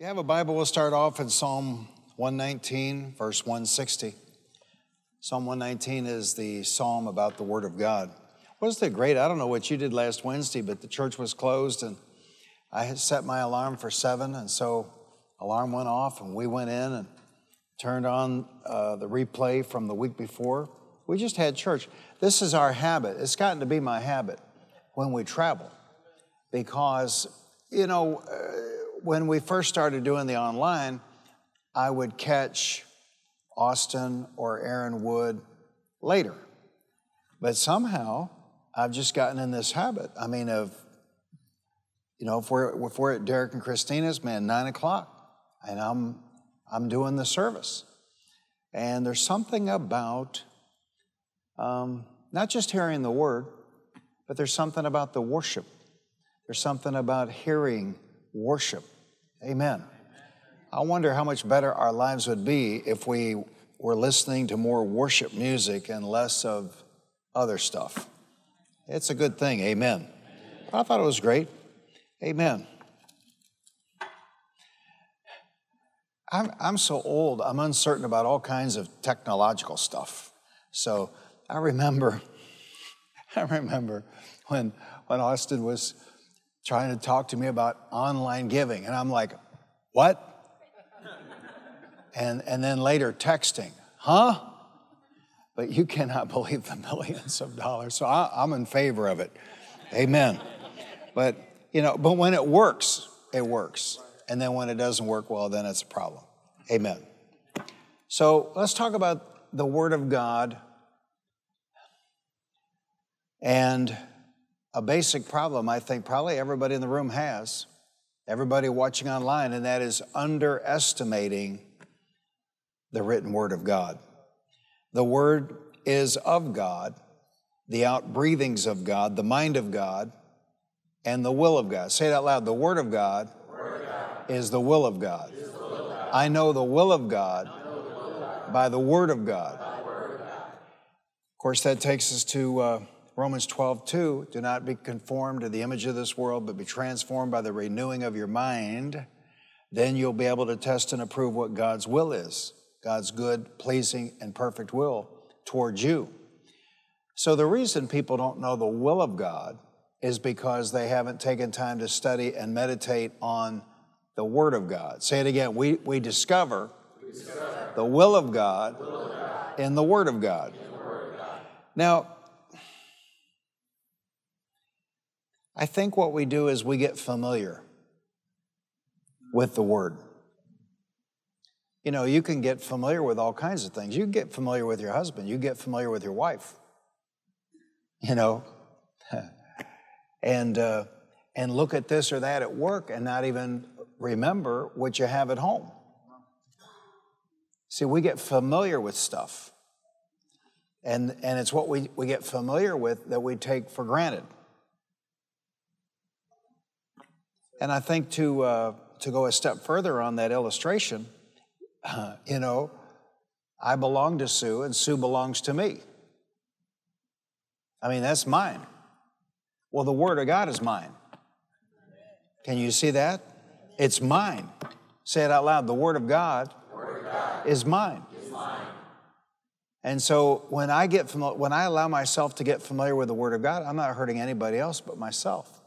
you have a Bible, we'll start off in Psalm 119, verse 160. Psalm 119 is the psalm about the Word of God. Wasn't it great? I don't know what you did last Wednesday, but the church was closed and I had set my alarm for seven, and so alarm went off and we went in and turned on uh, the replay from the week before. We just had church. This is our habit. It's gotten to be my habit when we travel because, you know, uh, when we first started doing the online, I would catch Austin or Aaron Wood later. But somehow I've just gotten in this habit. I mean, of, you know, if we're, if we're at Derek and Christina's, man, nine o'clock, and I'm, I'm doing the service. And there's something about um, not just hearing the word, but there's something about the worship. There's something about hearing worship. Amen. I wonder how much better our lives would be if we were listening to more worship music and less of other stuff. It's a good thing. Amen. I thought it was great. Amen. I'm, I'm so old, I'm uncertain about all kinds of technological stuff. So I remember, I remember when, when Austin was trying to talk to me about online giving. And I'm like, what? and, and then later texting, huh? But you cannot believe the millions of dollars. So I, I'm in favor of it. Amen. But, you know, but when it works, it works. And then when it doesn't work well, then it's a problem. Amen. So let's talk about the Word of God and a basic problem I think probably everybody in the room has, everybody watching online, and that is underestimating the written Word of God. The Word is of God, the outbreathings of God, the mind of God, and the will of God. Say it out loud. The Word of God, Word of God. is the will of God. I know the will of God, by the Word of God. Word of, of course, that takes us to. Uh, Romans 12, 2, do not be conformed to the image of this world, but be transformed by the renewing of your mind. Then you'll be able to test and approve what God's will is God's good, pleasing, and perfect will towards you. So, the reason people don't know the will of God is because they haven't taken time to study and meditate on the Word of God. Say it again. We, we, discover, the will of God, will of God in the of God. Word of God. Now, I think what we do is we get familiar with the word. You know, you can get familiar with all kinds of things. You get familiar with your husband, you get familiar with your wife. You know, and uh, and look at this or that at work and not even remember what you have at home. See, we get familiar with stuff. And, and it's what we, we get familiar with that we take for granted. And I think to, uh, to go a step further on that illustration, uh, you know, I belong to Sue and Sue belongs to me. I mean, that's mine. Well, the Word of God is mine. Can you see that? It's mine. Say it out loud. The Word of God, Word of God is, mine. is mine. And so when I get when I allow myself to get familiar with the Word of God, I'm not hurting anybody else but myself.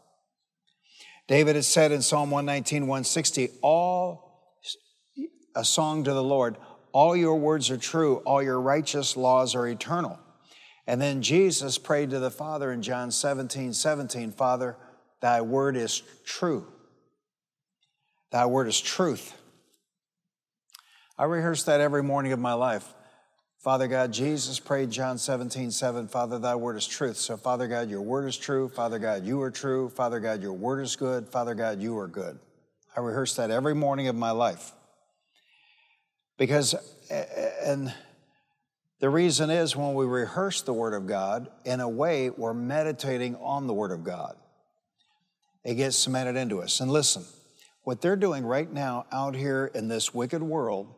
David has said in Psalm 119, 160, all a song to the Lord, all your words are true, all your righteous laws are eternal. And then Jesus prayed to the Father in John 17, 17, Father, thy word is true. Thy word is truth. I rehearse that every morning of my life. Father God, Jesus prayed John 17, 7, Father, thy word is truth. So, Father God, your word is true. Father God, you are true. Father God, your word is good. Father God, you are good. I rehearse that every morning of my life. Because, and the reason is when we rehearse the word of God, in a way, we're meditating on the word of God. It gets cemented into us. And listen, what they're doing right now out here in this wicked world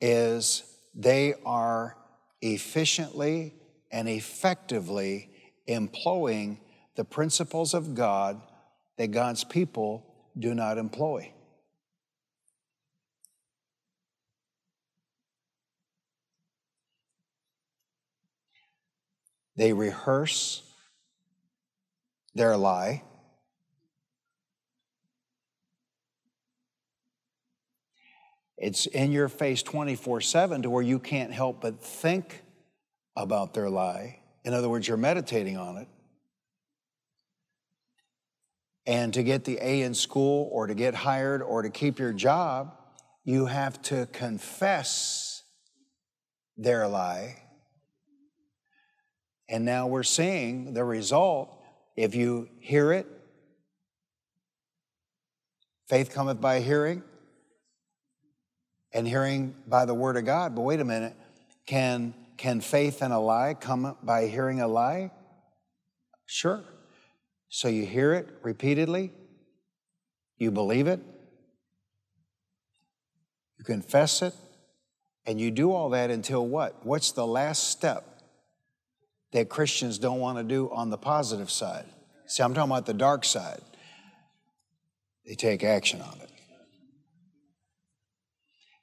is they are efficiently and effectively employing the principles of God that God's people do not employ. They rehearse their lie. It's in your face 24 7 to where you can't help but think about their lie. In other words, you're meditating on it. And to get the A in school or to get hired or to keep your job, you have to confess their lie. And now we're seeing the result. If you hear it, faith cometh by hearing, and hearing by the word of God. But wait a minute, can, can faith in a lie come by hearing a lie? Sure. So you hear it repeatedly, you believe it, you confess it, and you do all that until what? What's the last step that Christians don't want to do on the positive side? See, I'm talking about the dark side. They take action on it.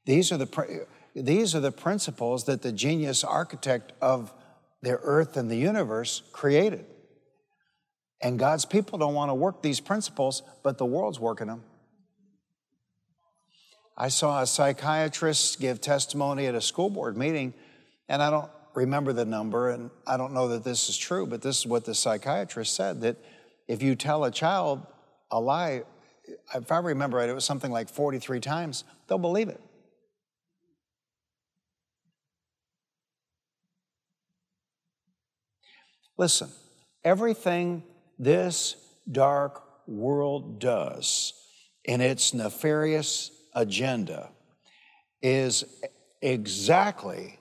These are the, these are the principles that the genius architect of the earth and the universe created. And God's people don't want to work these principles, but the world's working them. I saw a psychiatrist give testimony at a school board meeting, and I don't remember the number, and I don't know that this is true, but this is what the psychiatrist said that if you tell a child a lie, if I remember right, it was something like 43 times, they'll believe it. Listen, everything this dark world does in its nefarious agenda is exactly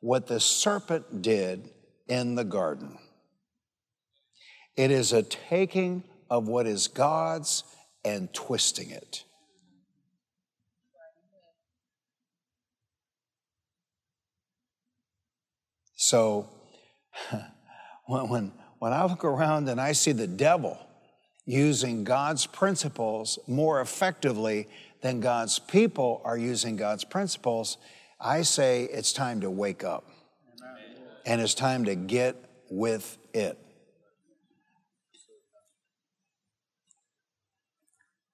what the serpent did in the garden. It is a taking of what is God's and twisting it. So, when, when, when I look around and I see the devil using God's principles more effectively than God's people are using God's principles, I say it's time to wake up. And it's time to get with it.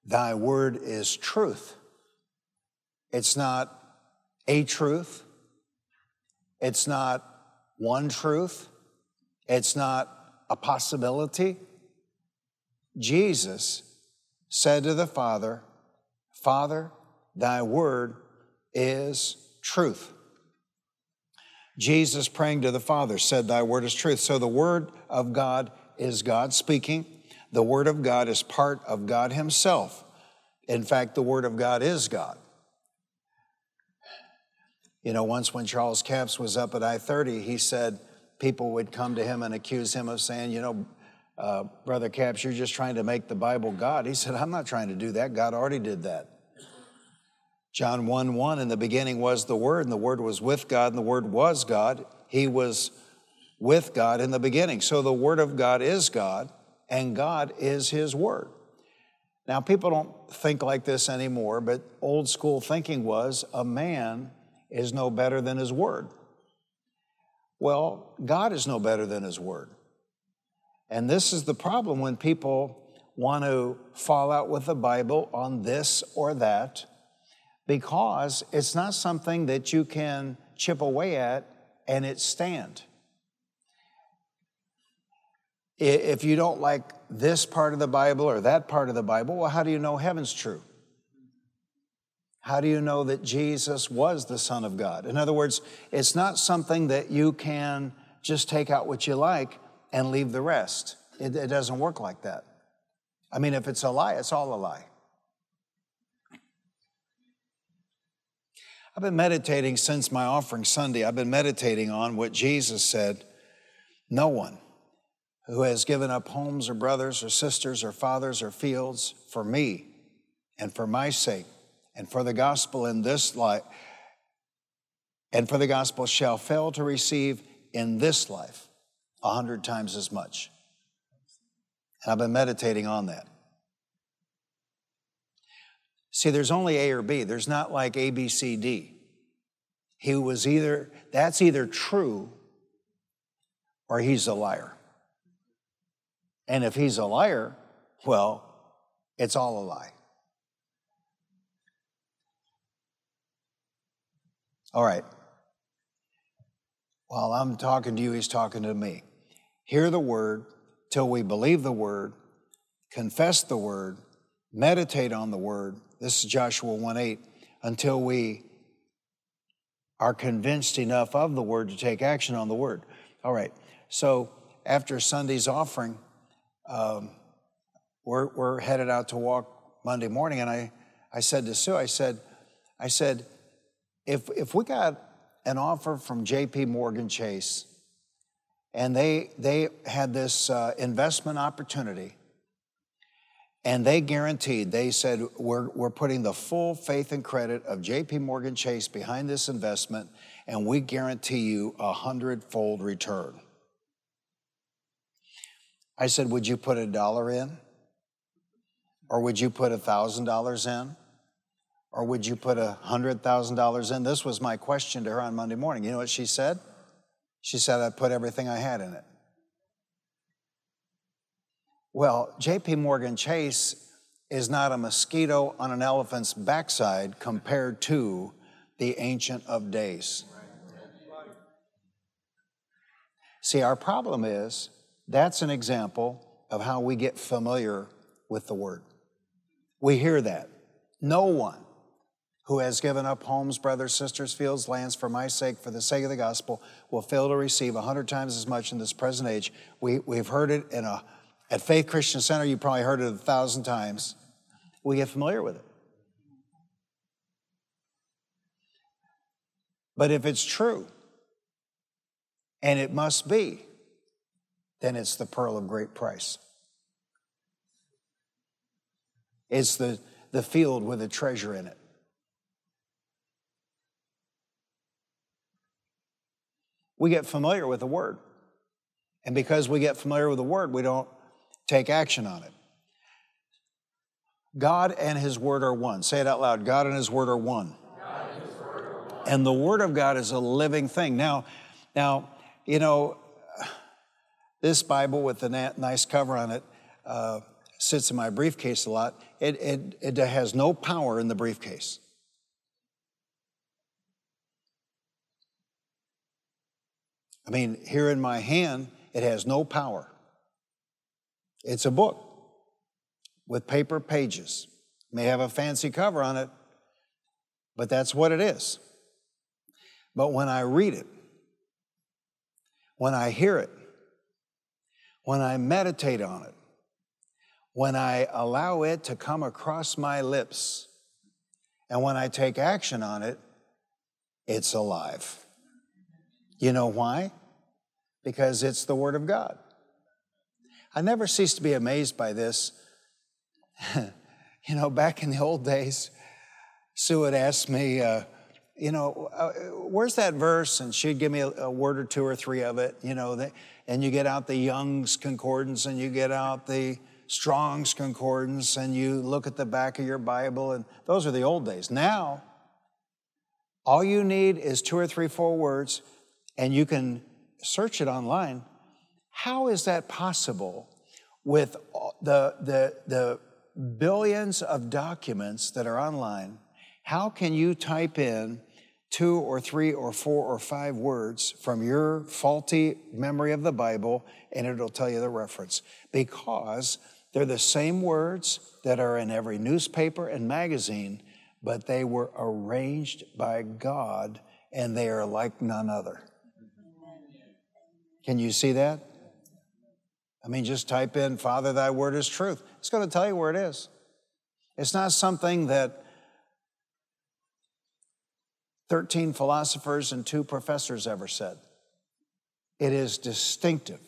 Thy word is truth. It's not a truth. It's not one truth. It's not a possibility. Jesus said to the Father, Father, thy word is truth. Jesus praying to the Father said, Thy word is truth. So the word of God is God speaking. The word of God is part of God Himself. In fact, the word of God is God. You know, once when Charles Capps was up at I 30, he said, people would come to him and accuse him of saying, you know, uh, Brother Capps, you're just trying to make the Bible God. He said, I'm not trying to do that. God already did that. John 1 1, in the beginning was the Word, and the Word was with God, and the Word was God. He was with God in the beginning. So the Word of God is God, and God is His Word. Now, people don't think like this anymore, but old school thinking was a man is no better than his Word. Well, God is no better than His Word. And this is the problem when people want to fall out with the Bible on this or that, because it's not something that you can chip away at and it stand. If you don't like this part of the Bible or that part of the Bible, well, how do you know heaven's true? How do you know that Jesus was the Son of God? In other words, it's not something that you can just take out what you like and leave the rest. It, it doesn't work like that. I mean, if it's a lie, it's all a lie. I've been meditating since my offering Sunday. I've been meditating on what Jesus said No one who has given up homes or brothers or sisters or fathers or fields for me and for my sake and for the gospel in this life, and for the gospel shall fail to receive in this life a hundred times as much. And I've been meditating on that. See, there's only A or B. There's not like A, B, C, D. He was either, that's either true or he's a liar. And if he's a liar, well, it's all a lie. All right. While I'm talking to you, he's talking to me. Hear the word till we believe the word, confess the word, meditate on the word. This is Joshua 1 8. Until we are convinced enough of the word to take action on the word. All right. So after Sunday's offering, um, we're, we're headed out to walk Monday morning, and I, I said to Sue, I said, I said, if if we got an offer from J.P. Morgan Chase, and they they had this uh, investment opportunity, and they guaranteed, they said, we're, we're putting the full faith and credit of J.P. Morgan Chase behind this investment, and we guarantee you a hundredfold return. I said, Would you put a dollar in? Or would you put a thousand dollars in? Or would you put a hundred thousand dollars in? This was my question to her on Monday morning. You know what she said? She said, I'd put everything I had in it. Well, JP Morgan Chase is not a mosquito on an elephant's backside compared to the Ancient of Days. See, our problem is that's an example of how we get familiar with the Word. We hear that. No one who has given up homes, brothers, sisters, fields, lands for my sake, for the sake of the gospel, will fail to receive a hundred times as much in this present age. We, we've heard it in a, at Faith Christian Center, you probably heard it a thousand times. We get familiar with it. But if it's true, and it must be, then it's the pearl of great price. It's the, the field with a treasure in it. We get familiar with the word. And because we get familiar with the word, we don't take action on it. God and his word are one. Say it out loud. God and his word are one. And, word are one. and the word of God is a living thing. Now, now, you know, this Bible with the nice cover on it uh, sits in my briefcase a lot. It, it, it has no power in the briefcase. I mean, here in my hand, it has no power. It's a book with paper pages. May have a fancy cover on it, but that's what it is. But when I read it, when I hear it, when I meditate on it, when I allow it to come across my lips, and when I take action on it, it's alive. You know why? Because it's the Word of God. I never cease to be amazed by this. you know, back in the old days, Sue would ask me, uh, you know, uh, where's that verse? And she'd give me a, a, word or two or three of it, you know, and you get out the Young's Concordance and you get out the Strong's Concordance and you look at the back of your Bible, and those are the old days. Now, all you need is two or three, four words, and you can search it online. How is that possible with the, the, the billions of documents that are online? How can you type in two or three or four or five words from your faulty memory of the Bible and it'll tell you the reference? Because they're the same words that are in every newspaper and magazine, but they were arranged by God and they are like none other. Can you see that? I mean, just type in, Father, thy word is truth. It's going to tell you where it is. It's not something that 13 philosophers and two professors ever said. It is distinctive,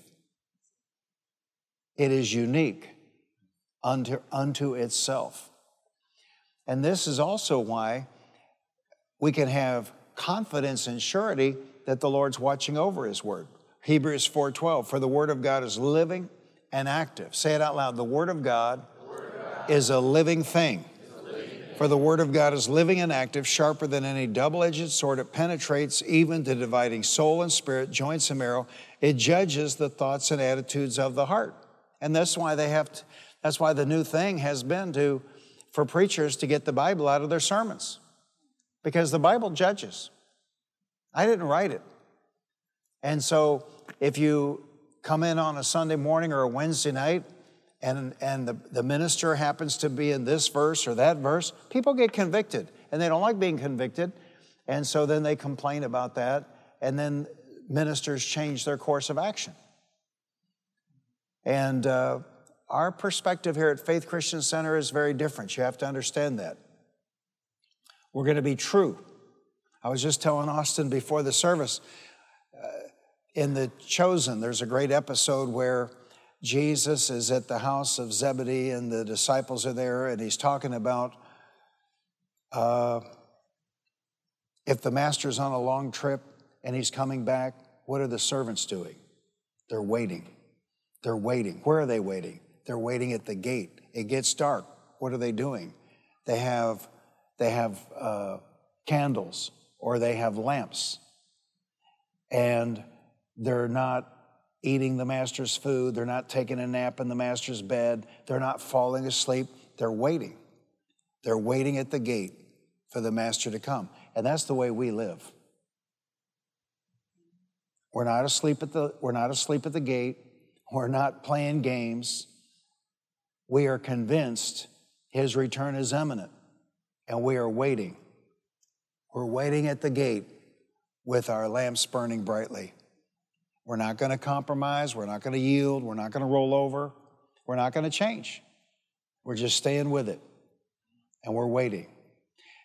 it is unique unto, unto itself. And this is also why we can have confidence and surety that the Lord's watching over His word. Hebrews 4:12 for the word of God is living and active. Say it out loud. The word of God, word of God is a living thing. For the word of God is living and active, sharper than any double edged sword. It penetrates even to dividing soul and spirit, joints and marrow. It judges the thoughts and attitudes of the heart. And that's why they have to, that's why the new thing has been to for preachers to get the Bible out of their sermons. Because the Bible judges. I didn't write it. And so if you come in on a Sunday morning or a Wednesday night and, and the, the minister happens to be in this verse or that verse, people get convicted and they don't like being convicted. And so then they complain about that, and then ministers change their course of action. And uh, our perspective here at Faith Christian Center is very different. You have to understand that. We're going to be true. I was just telling Austin before the service, in The Chosen, there's a great episode where Jesus is at the house of Zebedee and the disciples are there, and he's talking about uh, if the master's on a long trip and he's coming back, what are the servants doing? They're waiting. They're waiting. Where are they waiting? They're waiting at the gate. It gets dark. What are they doing? They have, they have uh, candles or they have lamps. And they're not eating the master's food. They're not taking a nap in the master's bed. They're not falling asleep. They're waiting. They're waiting at the gate for the master to come. And that's the way we live. We're not asleep at the, we're not asleep at the gate. We're not playing games. We are convinced his return is imminent and we are waiting. We're waiting at the gate with our lamps burning brightly. We're not going to compromise. We're not going to yield. We're not going to roll over. We're not going to change. We're just staying with it. And we're waiting.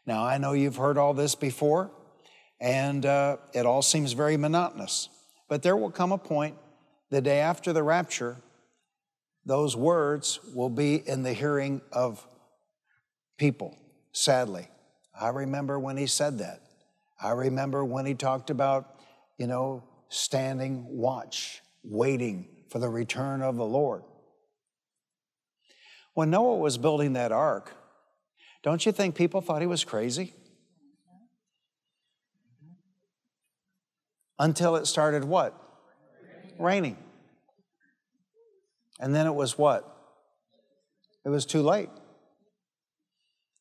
Now, I know you've heard all this before, and uh, it all seems very monotonous. But there will come a point, the day after the rapture, those words will be in the hearing of people, sadly. I remember when he said that. I remember when he talked about, you know, standing watch, waiting for the return of the Lord. When Noah was building that ark, don't you think people thought he was crazy? Until it started what? Raining. And then it was what? It was too late.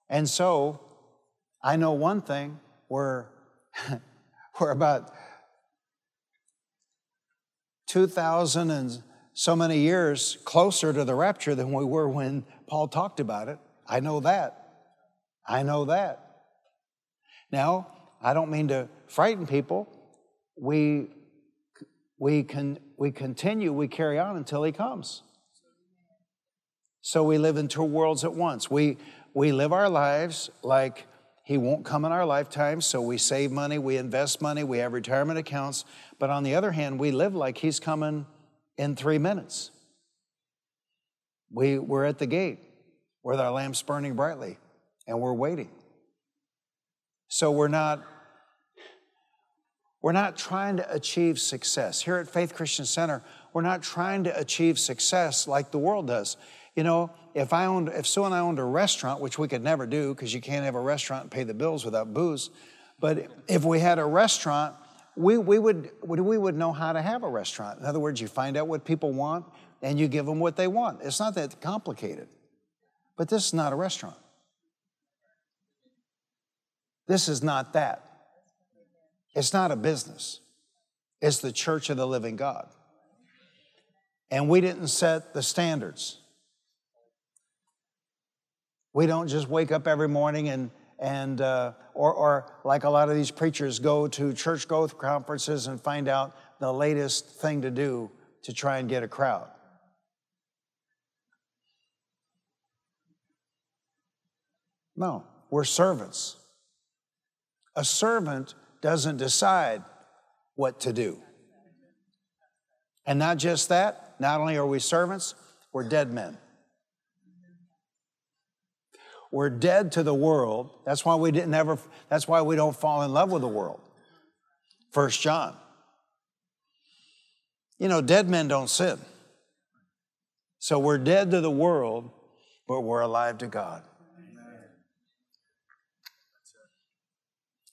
And so, I know one thing, we're, we're about 2,000 and so many years closer to the rapture than we were when Paul talked about it. I know that. I know that. Now, I don't mean to frighten people. We, we, can, we continue, we carry on until he comes. So we live in two worlds at once. We, we live our lives like he won't come in our lifetime, so we save money, we invest money, we have retirement accounts. But on the other hand, we live like He's coming in three minutes. We, we're at the gate with our lamps burning brightly, and we're waiting. So we're not we're not trying to achieve success. Here at Faith Christian Center, we're not trying to achieve success like the world does. You know, if I owned, if Sue and I owned a restaurant, which we could never do because you can't have a restaurant and pay the bills without booze, but if we had a restaurant, we, we, would, we would know how to have a restaurant. In other words, you find out what people want and you give them what they want. It's not that complicated. But this is not a restaurant. This is not that. It's not a business. It's the church of the living God. And we didn't set the standards. We don't just wake up every morning and, and uh, or, or like a lot of these preachers go to church growth conferences and find out the latest thing to do to try and get a crowd. No, we're servants. A servant doesn't decide what to do. And not just that, not only are we servants, we're dead men. We're dead to the world. That's why we didn't ever, that's why we don't fall in love with the world. First John. You know, dead men don't sin. So we're dead to the world, but we're alive to God.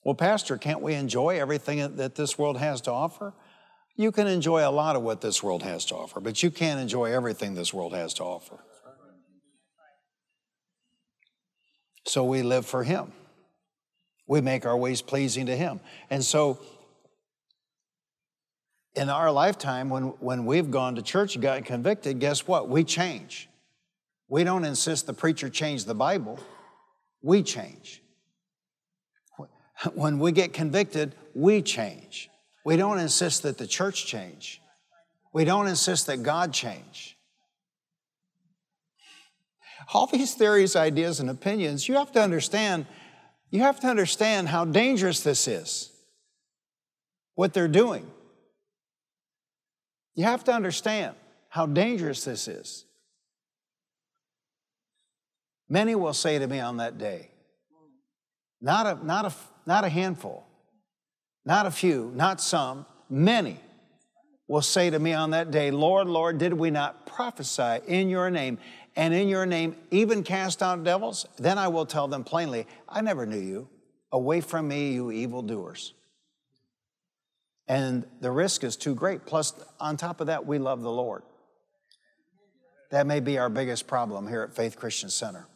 Well, Pastor, can't we enjoy everything that this world has to offer? You can enjoy a lot of what this world has to offer, but you can't enjoy everything this world has to offer. So we live for Him. We make our ways pleasing to Him. And so, in our lifetime, when, when we've gone to church and gotten convicted, guess what? We change. We don't insist the preacher change the Bible, we change. When we get convicted, we change. We don't insist that the church change. We don't insist that God change. All these theories, ideas, and opinions, you have to understand, you have to understand how dangerous this is. What they're doing. You have to understand how dangerous this is. Many will say to me on that day, not a, not a, not a handful, not a few, not some, many will say to me on that day, Lord, Lord, did we not prophesy in your name and in your name even cast out devils? Then I will tell them plainly, I never knew you. Away from me, you evildoers. And the risk is too great. Plus, on top of that, we love the Lord. That may be our biggest problem here at Faith Christian Center.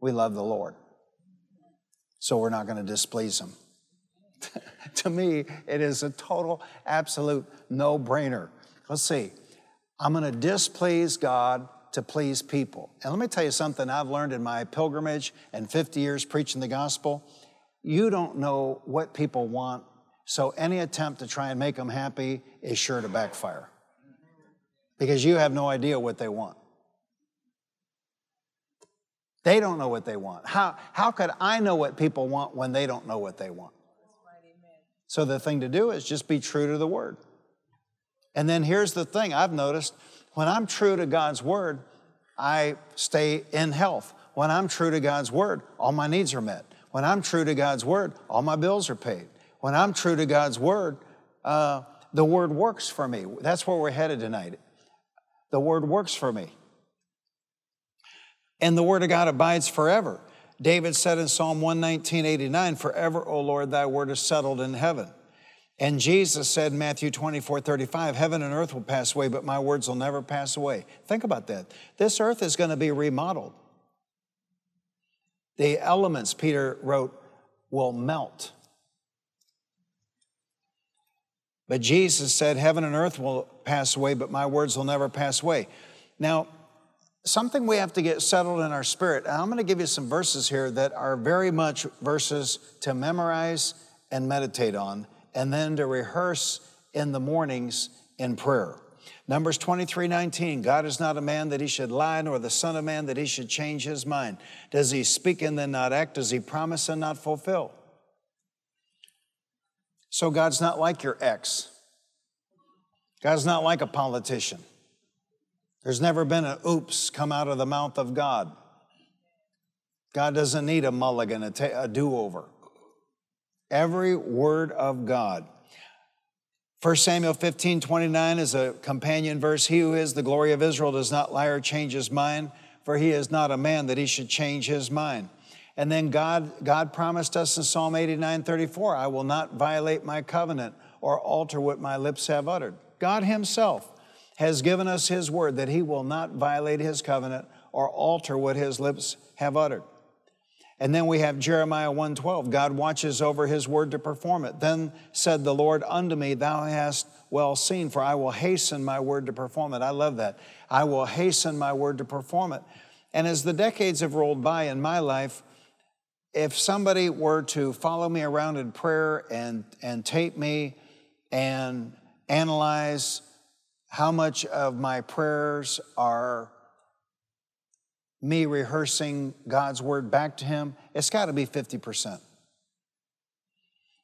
We love the Lord. So we're not going to displease Him. to me, it is a total, absolute no brainer. Let's see. I'm going to displease God to please people. And let me tell you something I've learned in my pilgrimage and 50 years preaching the gospel. You don't know what people want, so any attempt to try and make them happy is sure to backfire because you have no idea what they want. They don't know what they want. How, how could I know what people want when they don't know what they want? So the thing to do is just be true to the word. And then here's the thing I've noticed when I'm true to God's word, I stay in health. When I'm true to God's word, all my needs are met. When I'm true to God's word, all my bills are paid. When I'm true to God's word, uh, the word works for me. That's where we're headed tonight. The word works for me. And the word of God abides forever. David said in Psalm 119, 89, Forever, O Lord, thy word is settled in heaven. And Jesus said in Matthew 24, 35, Heaven and earth will pass away, but my words will never pass away. Think about that. This earth is going to be remodeled. The elements, Peter wrote, will melt. But Jesus said, Heaven and earth will pass away, but my words will never pass away. Now, something we have to get settled in our spirit. And I'm going to give you some verses here that are very much verses to memorize and meditate on, and then to rehearse in the mornings in prayer. Numbers 23 19, God is not a man that he should lie, nor the Son of Man that he should change his mind. Does he speak and then not act? Does he promise and not fulfill? So God's not like your ex. God's not like a politician. There's never been an oops come out of the mouth of God. God doesn't need a mulligan, a, a do over. Every word of God. 1 Samuel 15 29 is a companion verse. He who is the glory of Israel does not lie or change his mind, for he is not a man that he should change his mind. And then God, God promised us in Psalm 89 34, I will not violate my covenant or alter what my lips have uttered. God Himself has given us His word that He will not violate His covenant or alter what His lips have uttered. And then we have Jeremiah 1:12. God watches over his word to perform it. Then said the Lord unto me, Thou hast well seen, for I will hasten my word to perform it. I love that. I will hasten my word to perform it. And as the decades have rolled by in my life, if somebody were to follow me around in prayer and, and tape me and analyze how much of my prayers are me rehearsing God's word back to Him, it's got to be 50%.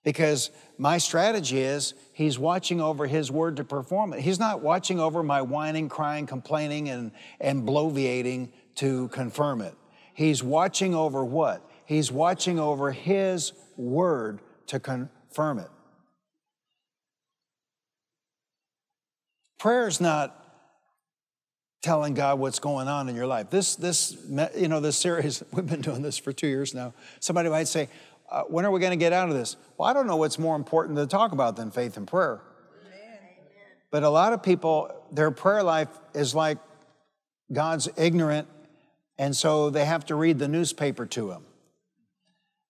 Because my strategy is He's watching over His word to perform it. He's not watching over my whining, crying, complaining, and, and bloviating to confirm it. He's watching over what? He's watching over His word to confirm it. Prayer is not telling God what's going on in your life. This, this, you know, this series, we've been doing this for two years now. Somebody might say, uh, when are we going to get out of this? Well, I don't know what's more important to talk about than faith and prayer. But a lot of people, their prayer life is like God's ignorant, and so they have to read the newspaper to him.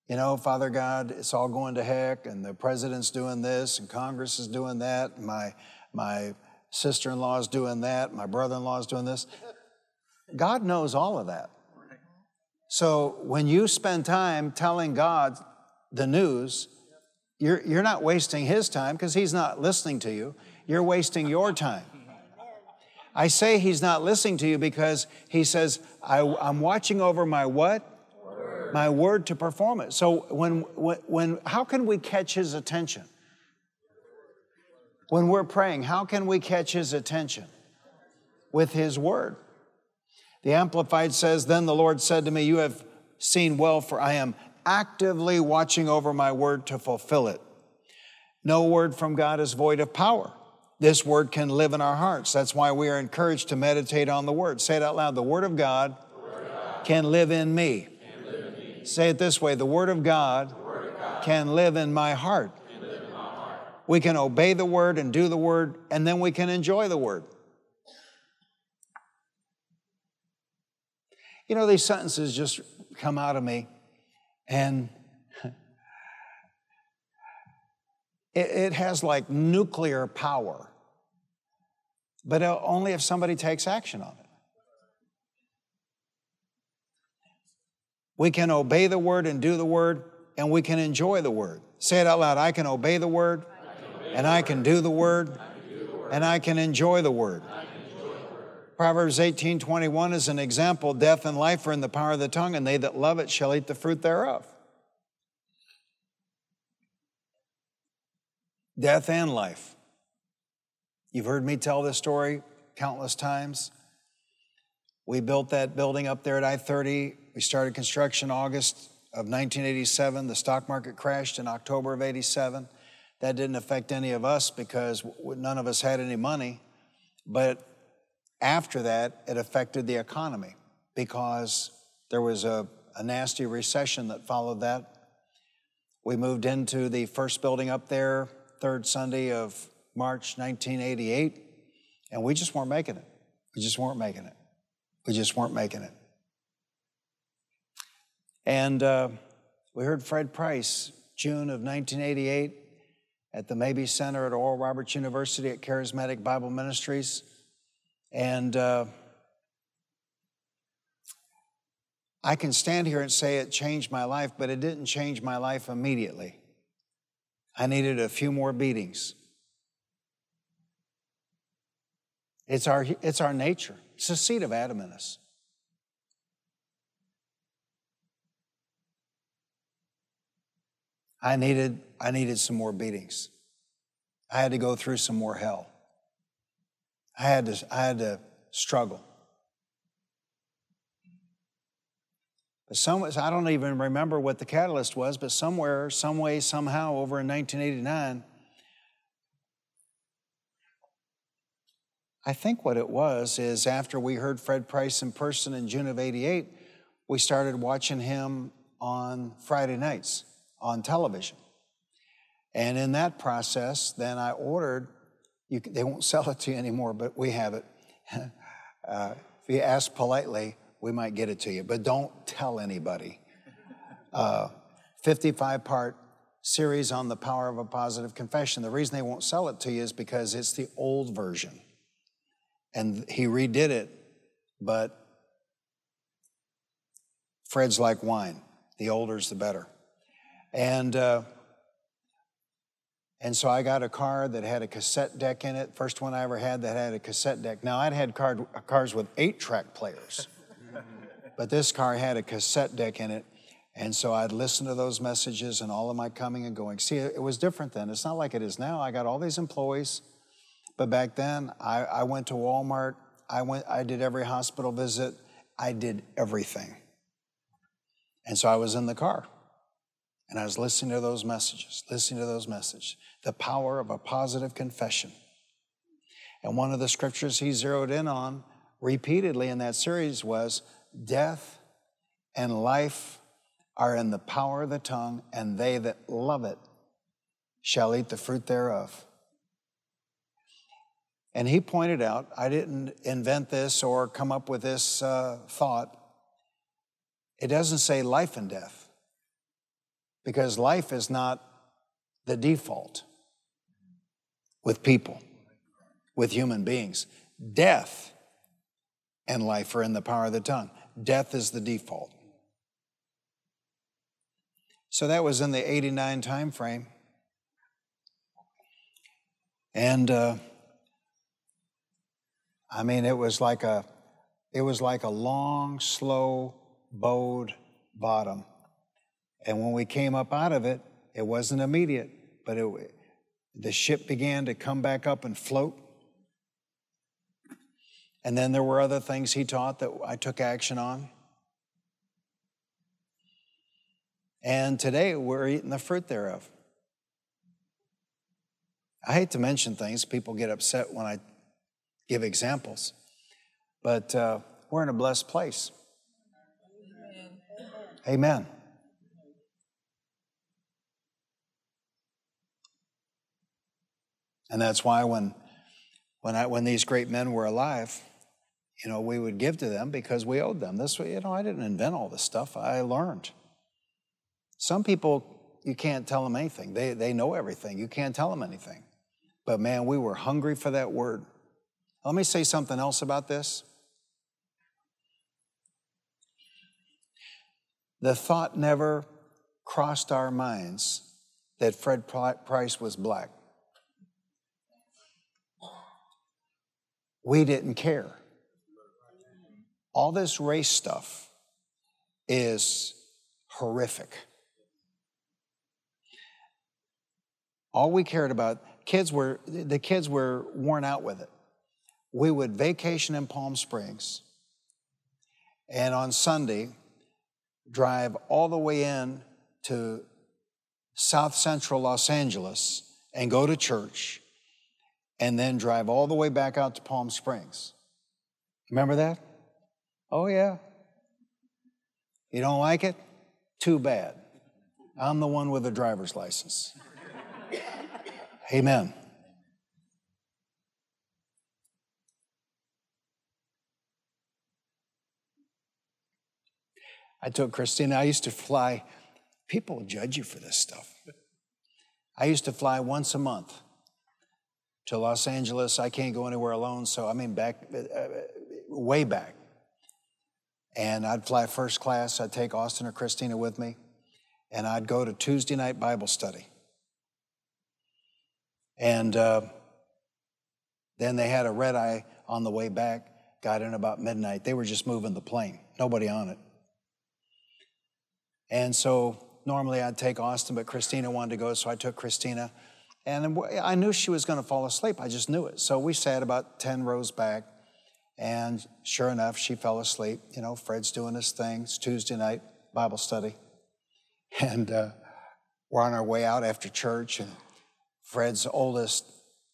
You know, Father God, it's all going to heck, and the president's doing this, and Congress is doing that, and my, my sister in law is doing that, my brother in law is doing this. God knows all of that. So when you spend time telling God the news, you're, you're not wasting his time because he's not listening to you. You're wasting your time. I say he's not listening to you because he says, I, am watching over my what? Word. My word to perform it. So when, when, when, how can we catch his attention? When we're praying, how can we catch his attention? With his word. The Amplified says, Then the Lord said to me, You have seen well, for I am actively watching over my word to fulfill it. No word from God is void of power. This word can live in our hearts. That's why we are encouraged to meditate on the word. Say it out loud. The word of God, word of God can, live in, me. live in me. Say it this way the word of God, word of God can, live in my heart. Live in my heart. We can obey the word and do the word, and then we can enjoy the word. You know, these sentences just come out of me, and it, it has like nuclear power but only if somebody takes action on it. We can obey the word and do the word, and we can enjoy the word. Say it out loud I can obey the word, and I can do the word, and I can enjoy the word. Proverbs 18 21 is an example death and life are in the power of the tongue, and they that love it shall eat the fruit thereof. Death and life. You've heard me tell this story countless times. We built that building up there at I 30. We started construction August of 1987. The stock market crashed in October of 87. That didn't affect any of us because none of us had any money. But after that, it affected the economy because there was a, a nasty recession that followed that. We moved into the first building up there, third Sunday of March 1988, and we just weren't making it. We just weren't making it. We just weren't making it. And uh, we heard Fred Price, June of 1988, at the Mabee Center at Oral Roberts University at Charismatic Bible Ministries. And uh, I can stand here and say it changed my life, but it didn't change my life immediately. I needed a few more beatings. It's our, it's our nature. It's the seed of Adam in us. I needed, I needed some more beatings. I had to go through some more hell. I had to, I had to struggle. But some, I don't even remember what the catalyst was, but somewhere, some way, somehow, over in 1989, I think what it was is after we heard Fred Price in person in June of 88, we started watching him on Friday nights on television. And in that process, then I ordered, you, they won't sell it to you anymore, but we have it. uh, if you ask politely, we might get it to you, but don't tell anybody. Uh, 55 part series on the power of a positive confession. The reason they won't sell it to you is because it's the old version and he redid it, but Fred's like wine. The older's the better. And uh, and so I got a car that had a cassette deck in it. First one I ever had that had a cassette deck. Now I'd had car, cars with eight track players, but this car had a cassette deck in it. And so I'd listen to those messages and all of my coming and going. See, it was different then. It's not like it is now. I got all these employees. But back then, I, I went to Walmart. I went. I did every hospital visit. I did everything. And so I was in the car, and I was listening to those messages, listening to those messages. The power of a positive confession. And one of the scriptures he zeroed in on repeatedly in that series was death and life are in the power of the tongue, and they that love it shall eat the fruit thereof. And he pointed out, I didn't invent this or come up with this uh, thought. It doesn't say life and death, because life is not the default with people, with human beings. Death and life are in the power of the tongue. Death is the default. So that was in the 89 time frame. And uh, I mean, it was like a, it was like a long, slow, bowed bottom. And when we came up out of it, it wasn't immediate, but it, the ship began to come back up and float. And then there were other things he taught that I took action on. And today we're eating the fruit thereof. I hate to mention things, people get upset when I give examples, but uh, we're in a blessed place. Amen. And that's why when, when, I, when these great men were alive, you know, we would give to them because we owed them. This, you know, I didn't invent all this stuff. I learned. Some people, you can't tell them anything. They, they know everything. You can't tell them anything. But man, we were hungry for that word. Let me say something else about this. The thought never crossed our minds that Fred Price was black. We didn't care. All this race stuff is horrific. All we cared about, kids were, the kids were worn out with it. We would vacation in Palm Springs and on Sunday drive all the way in to South Central Los Angeles and go to church and then drive all the way back out to Palm Springs. Remember that? Oh, yeah. You don't like it? Too bad. I'm the one with the driver's license. Amen. I told Christina, I used to fly, people judge you for this stuff. I used to fly once a month to Los Angeles. I can't go anywhere alone, so I mean, back, uh, uh way back. And I'd fly first class, I'd take Austin or Christina with me, and I'd go to Tuesday night Bible study. And uh, then they had a red eye on the way back, got in about midnight. They were just moving the plane, nobody on it. And so normally I'd take Austin, but Christina wanted to go, so I took Christina. And I knew she was going to fall asleep. I just knew it. So we sat about 10 rows back. And sure enough, she fell asleep. You know, Fred's doing his thing. It's Tuesday night Bible study. And uh, we're on our way out after church, and Fred's oldest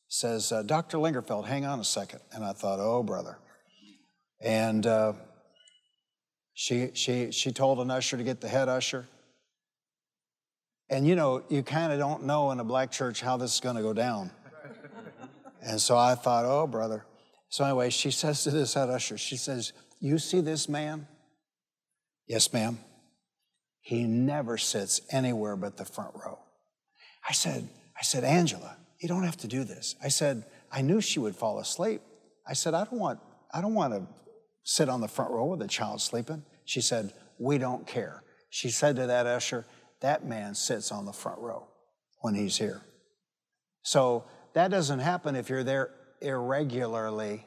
says, uh, Dr. Lingerfeld, hang on a second. And I thought, oh, brother. And uh, she, she, she told an usher to get the head usher. And you know, you kind of don't know in a black church how this is going to go down. and so I thought, oh, brother. So, anyway, she says to this head usher, she says, You see this man? Yes, ma'am. He never sits anywhere but the front row. I said, I said, Angela, you don't have to do this. I said, I knew she would fall asleep. I said, I don't want, I don't want to sit on the front row with a child sleeping. She said, We don't care. She said to that usher, That man sits on the front row when he's here. So that doesn't happen if you're there irregularly.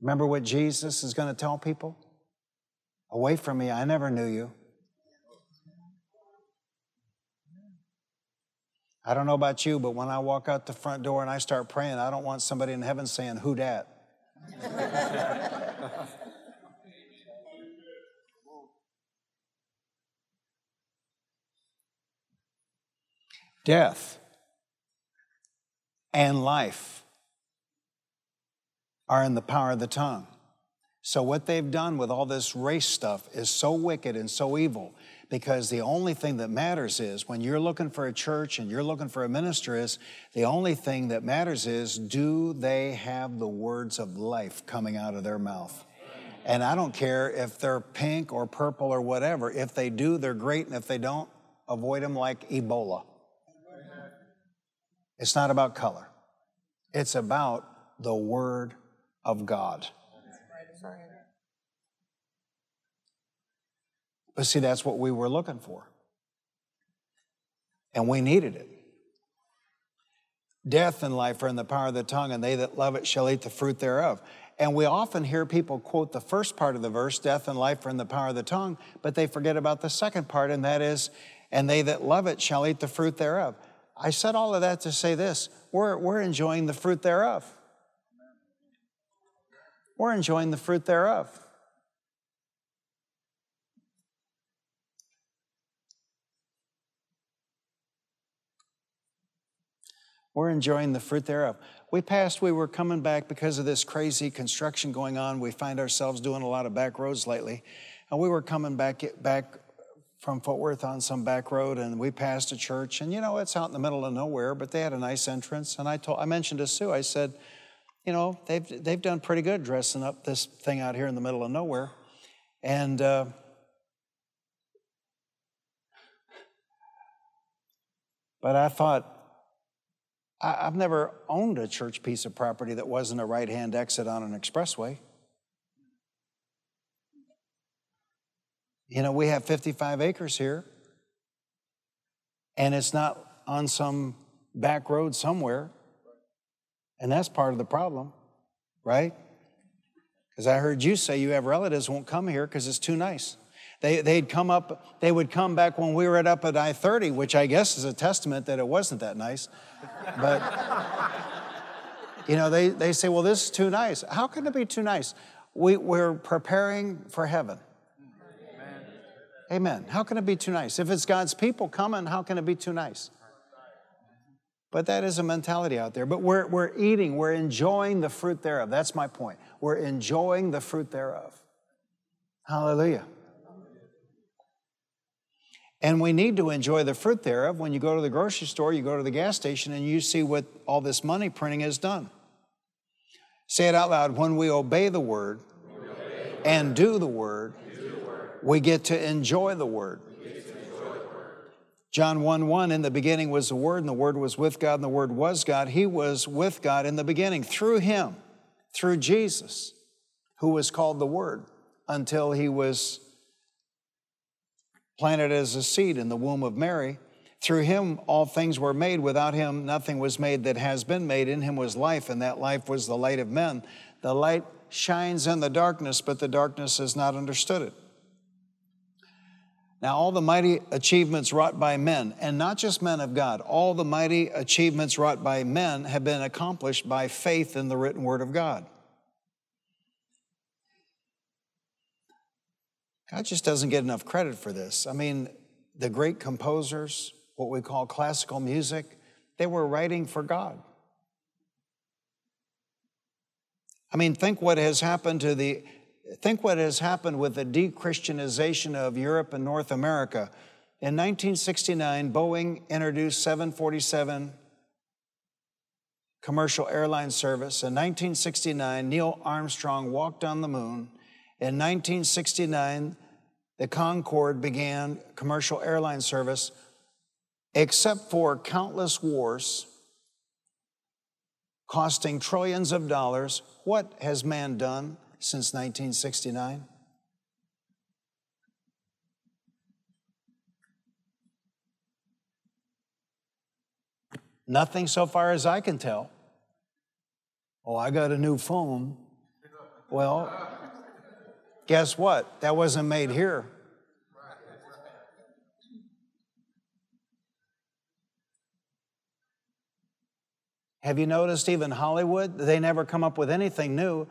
Remember what Jesus is going to tell people? Away from me, I never knew you. I don't know about you, but when I walk out the front door and I start praying, I don't want somebody in heaven saying, Who dat? Death and life are in the power of the tongue. So, what they've done with all this race stuff is so wicked and so evil because the only thing that matters is when you're looking for a church and you're looking for a minister, is the only thing that matters is do they have the words of life coming out of their mouth? And I don't care if they're pink or purple or whatever. If they do, they're great. And if they don't, avoid them like Ebola. It's not about color, it's about the Word of God. But see, that's what we were looking for. And we needed it. Death and life are in the power of the tongue, and they that love it shall eat the fruit thereof. And we often hear people quote the first part of the verse, death and life are in the power of the tongue, but they forget about the second part, and that is, and they that love it shall eat the fruit thereof. I said all of that to say this we're, we're enjoying the fruit thereof. We're enjoying the fruit thereof. We're enjoying the fruit thereof. We passed, we were coming back because of this crazy construction going on. We find ourselves doing a lot of back roads lately. And we were coming back, back from Fort Worth on some back road and we passed a church and you know it's out in the middle of nowhere but they had a nice entrance and I told I mentioned to Sue I said you know they've they've done pretty good dressing up this thing out here in the middle of nowhere and uh, but I thought I, I've never owned a church piece of property that wasn't a right hand exit on an expressway. You know, we have 55 acres here, and it's not on some back road somewhere. And that's part of the problem, right? Because I heard you say you have relatives won't come here because it's too nice. They, they'd come up, they would come back when we were at up at I 30, which I guess is a testament that it wasn't that nice. But, you know, they, they say, well, this is too nice. How can it be too nice? We, we're preparing for heaven. Amen. How can it be too nice? If it's God's people coming, how can it be too nice? But that is a mentality out there. But we're, we're eating, we're enjoying the fruit thereof. That's my point. We're enjoying the fruit thereof. Hallelujah. And we need to enjoy the fruit thereof. When you go to the grocery store, you go to the gas station, and you see what all this money printing has done. Say it out loud. When we obey the word and do the word, we get to enjoy the word. John 1 1, in the beginning was the Word, and the Word was with God, and the Word was God. He was with God in the beginning through Him, through Jesus, who was called the Word, until He was planted as a seed in the womb of Mary. Through him, all things were made. Without him, nothing was made that has been made. In him was life, and that life was the light of men. The light shines in the darkness, but the darkness has not understood it. Now, all the mighty achievements wrought by men, and not just men of God, all the mighty achievements wrought by men have been accomplished by faith in the written word of God. God just doesn't get enough credit for this. I mean, the great composers, what we call classical music, they were writing for God. I mean, think what has happened to the think what has happened with the de-Christianization of Europe and North America. In 1969, Boeing introduced 747 commercial airline service. In 1969, Neil Armstrong walked on the moon. In 1969, the Concorde began commercial airline service, except for countless wars costing trillions of dollars. What has man done since 1969? Nothing so far as I can tell. Oh, I got a new phone. Well, Guess what? That wasn't made here. Have you noticed even Hollywood? They never come up with anything new.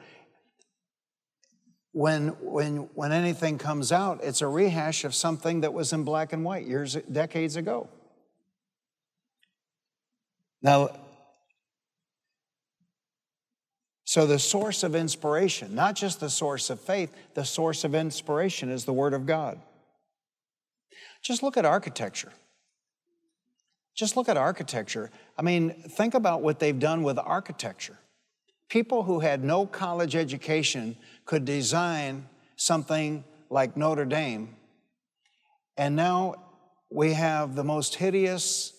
When, when, when anything comes out, it's a rehash of something that was in black and white years, decades ago. Now, So, the source of inspiration, not just the source of faith, the source of inspiration is the Word of God. Just look at architecture. Just look at architecture. I mean, think about what they've done with architecture. People who had no college education could design something like Notre Dame, and now we have the most hideous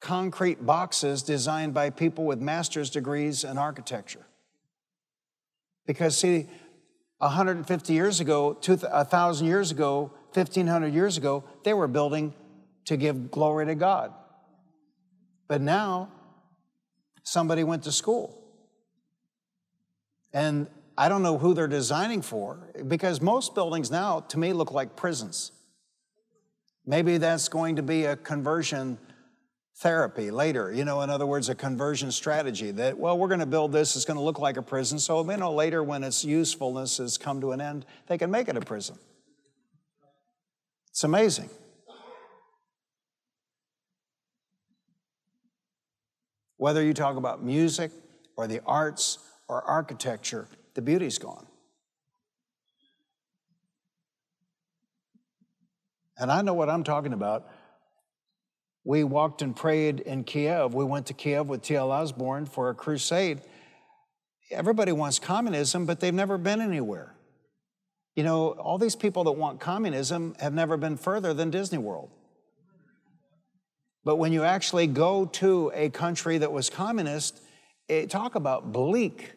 concrete boxes designed by people with master's degrees in architecture. Because, see, 150 years ago, 1,000 years ago, 1,500 years ago, they were building to give glory to God. But now, somebody went to school. And I don't know who they're designing for, because most buildings now, to me, look like prisons. Maybe that's going to be a conversion therapy later. You know, in other words, a conversion strategy that, well, we're going to build this, it's going to look like a prison. So, you know, later when its usefulness has come to an end, they can make it a prison. It's amazing. Whether you talk about music or the arts or architecture, the beauty's gone. And I know what I'm talking about. We walked and prayed in Kiev. We went to Kiev with T.L. Osborn for a crusade. Everybody wants communism, but they've never been anywhere. You know, all these people that want communism have never been further than Disney World. But when you actually go to a country that was communist, it, talk about bleak.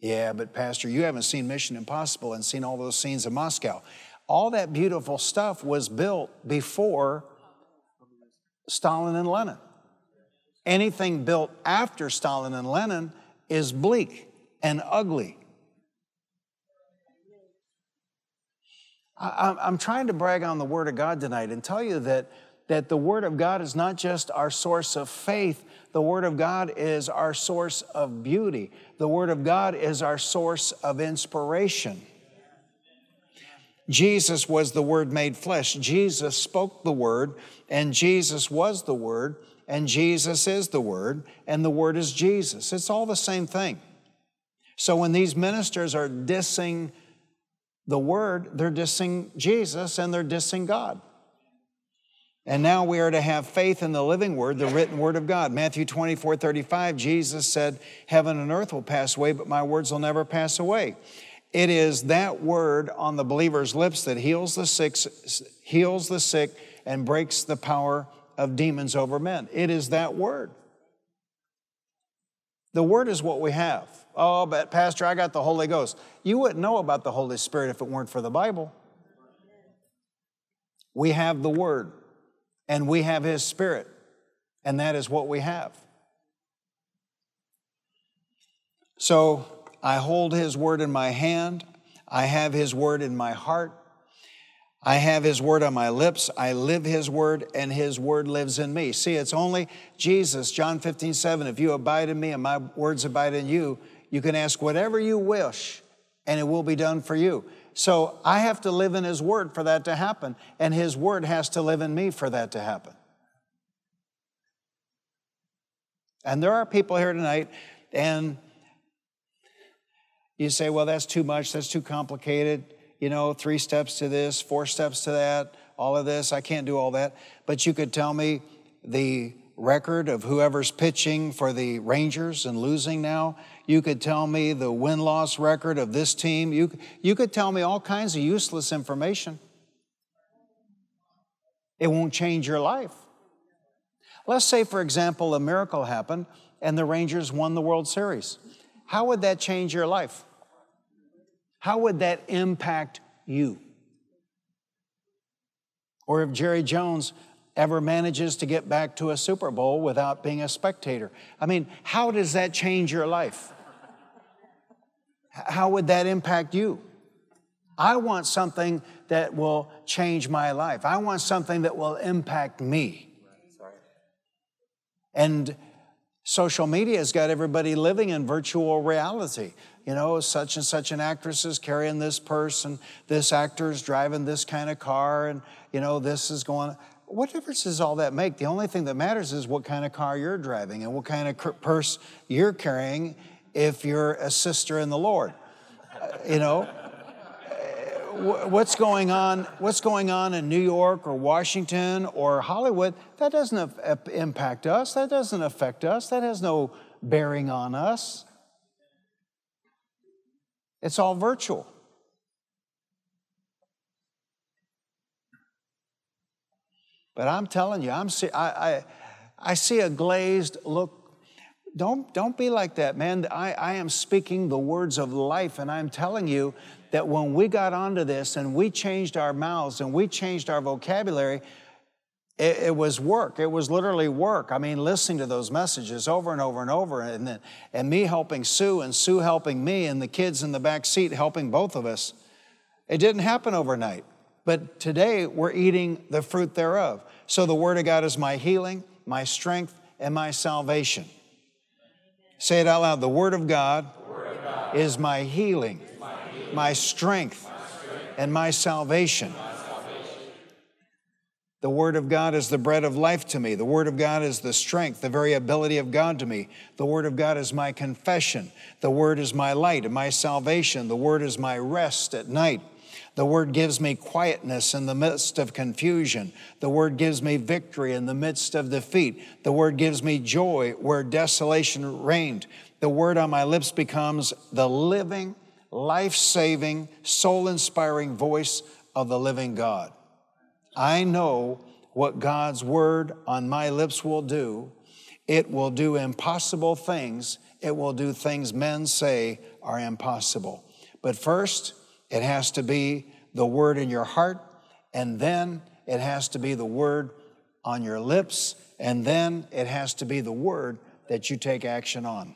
Yeah, but Pastor, you haven't seen Mission Impossible and seen all those scenes in Moscow. All that beautiful stuff was built before Stalin and Lenin. Anything built after Stalin and Lenin is bleak and ugly. I'm trying to brag on the Word of God tonight and tell you that that the Word of God is not just our source of faith, the Word of God is our source of beauty. The Word of God is our source of inspiration. Jesus was the Word made flesh. Jesus spoke the Word, and Jesus was the Word, and Jesus is the Word, and the Word is Jesus. It's all the same thing. So when these ministers are dissing the Word, they're dissing Jesus and they're dissing God. And now we are to have faith in the living word, the written word of God. Matthew 24, 35, Jesus said, Heaven and earth will pass away, but my words will never pass away. It is that word on the believer's lips that heals the sick, heals the sick and breaks the power of demons over men. It is that word. The word is what we have. Oh, but Pastor, I got the Holy Ghost. You wouldn't know about the Holy Spirit if it weren't for the Bible. We have the word and we have His Spirit, and that is what we have. So I hold His Word in my hand, I have His Word in my heart. I have His Word on my lips. I live His Word, and His Word lives in me. See, it's only Jesus, John 15, 7. If you abide in me and my words abide in you, you can ask whatever you wish, and it will be done for you. So I have to live in His Word for that to happen, and His Word has to live in me for that to happen. And there are people here tonight, and you say, well, that's too much, that's too complicated. You know, three steps to this, four steps to that, all of this, I can't do all that. But you could tell me the record of whoever's pitching for the Rangers and losing now. You could tell me the win loss record of this team. You, you could tell me all kinds of useless information. It won't change your life. Let's say, for example, a miracle happened and the Rangers won the World Series. How would that change your life? How would that impact you? Or if Jerry Jones ever manages to get back to a Super Bowl without being a spectator. I mean, how does that change your life? How would that impact you? I want something that will change my life. I want something that will impact me. And social media has got everybody living in virtual reality. You know, such and such an actress is carrying this purse, and this actor is driving this kind of car, and, you know, this is going what difference does all that make? The only thing that matters is what kind of car you're driving and what kind of purse you're carrying if you're a sister in the Lord. Uh, you know, what's going on what's going on in New York or Washington or Hollywood that doesn't impact us that doesn't affect us that has no bearing on us it's all virtual but I'm telling you I'm see, I, I I see a glazed look don't, don't be like that, man. I, I am speaking the words of life, and I'm telling you that when we got onto this and we changed our mouths and we changed our vocabulary, it, it, was work. It was literally work. I mean, listening to those messages over and over and over, and then and me helping Sue and Sue helping me, and the kids in the back seat helping both of us. It didn't happen overnight, but today we're eating the fruit thereof. So the Word of God is my healing, my strength, and my salvation. Say it out loud. The Word of God, word of God is my healing, my strength, and my salvation. The Word of God is the bread of life to me. The Word of God is the strength, the very ability of God to me. The Word of God is my confession. The Word is my light and my salvation. The Word is my rest at night. The Word gives me quietness in the midst of confusion. The Word gives me victory in the midst of defeat. The Word gives me joy where desolation reigned. The Word on my lips becomes the living, life saving, soul inspiring voice of the living God. I know what God's word on my lips will do. It will do impossible things. It will do things men say are impossible. But first, it has to be the word in your heart, and then it has to be the word on your lips, and then it has to be the word that you take action on.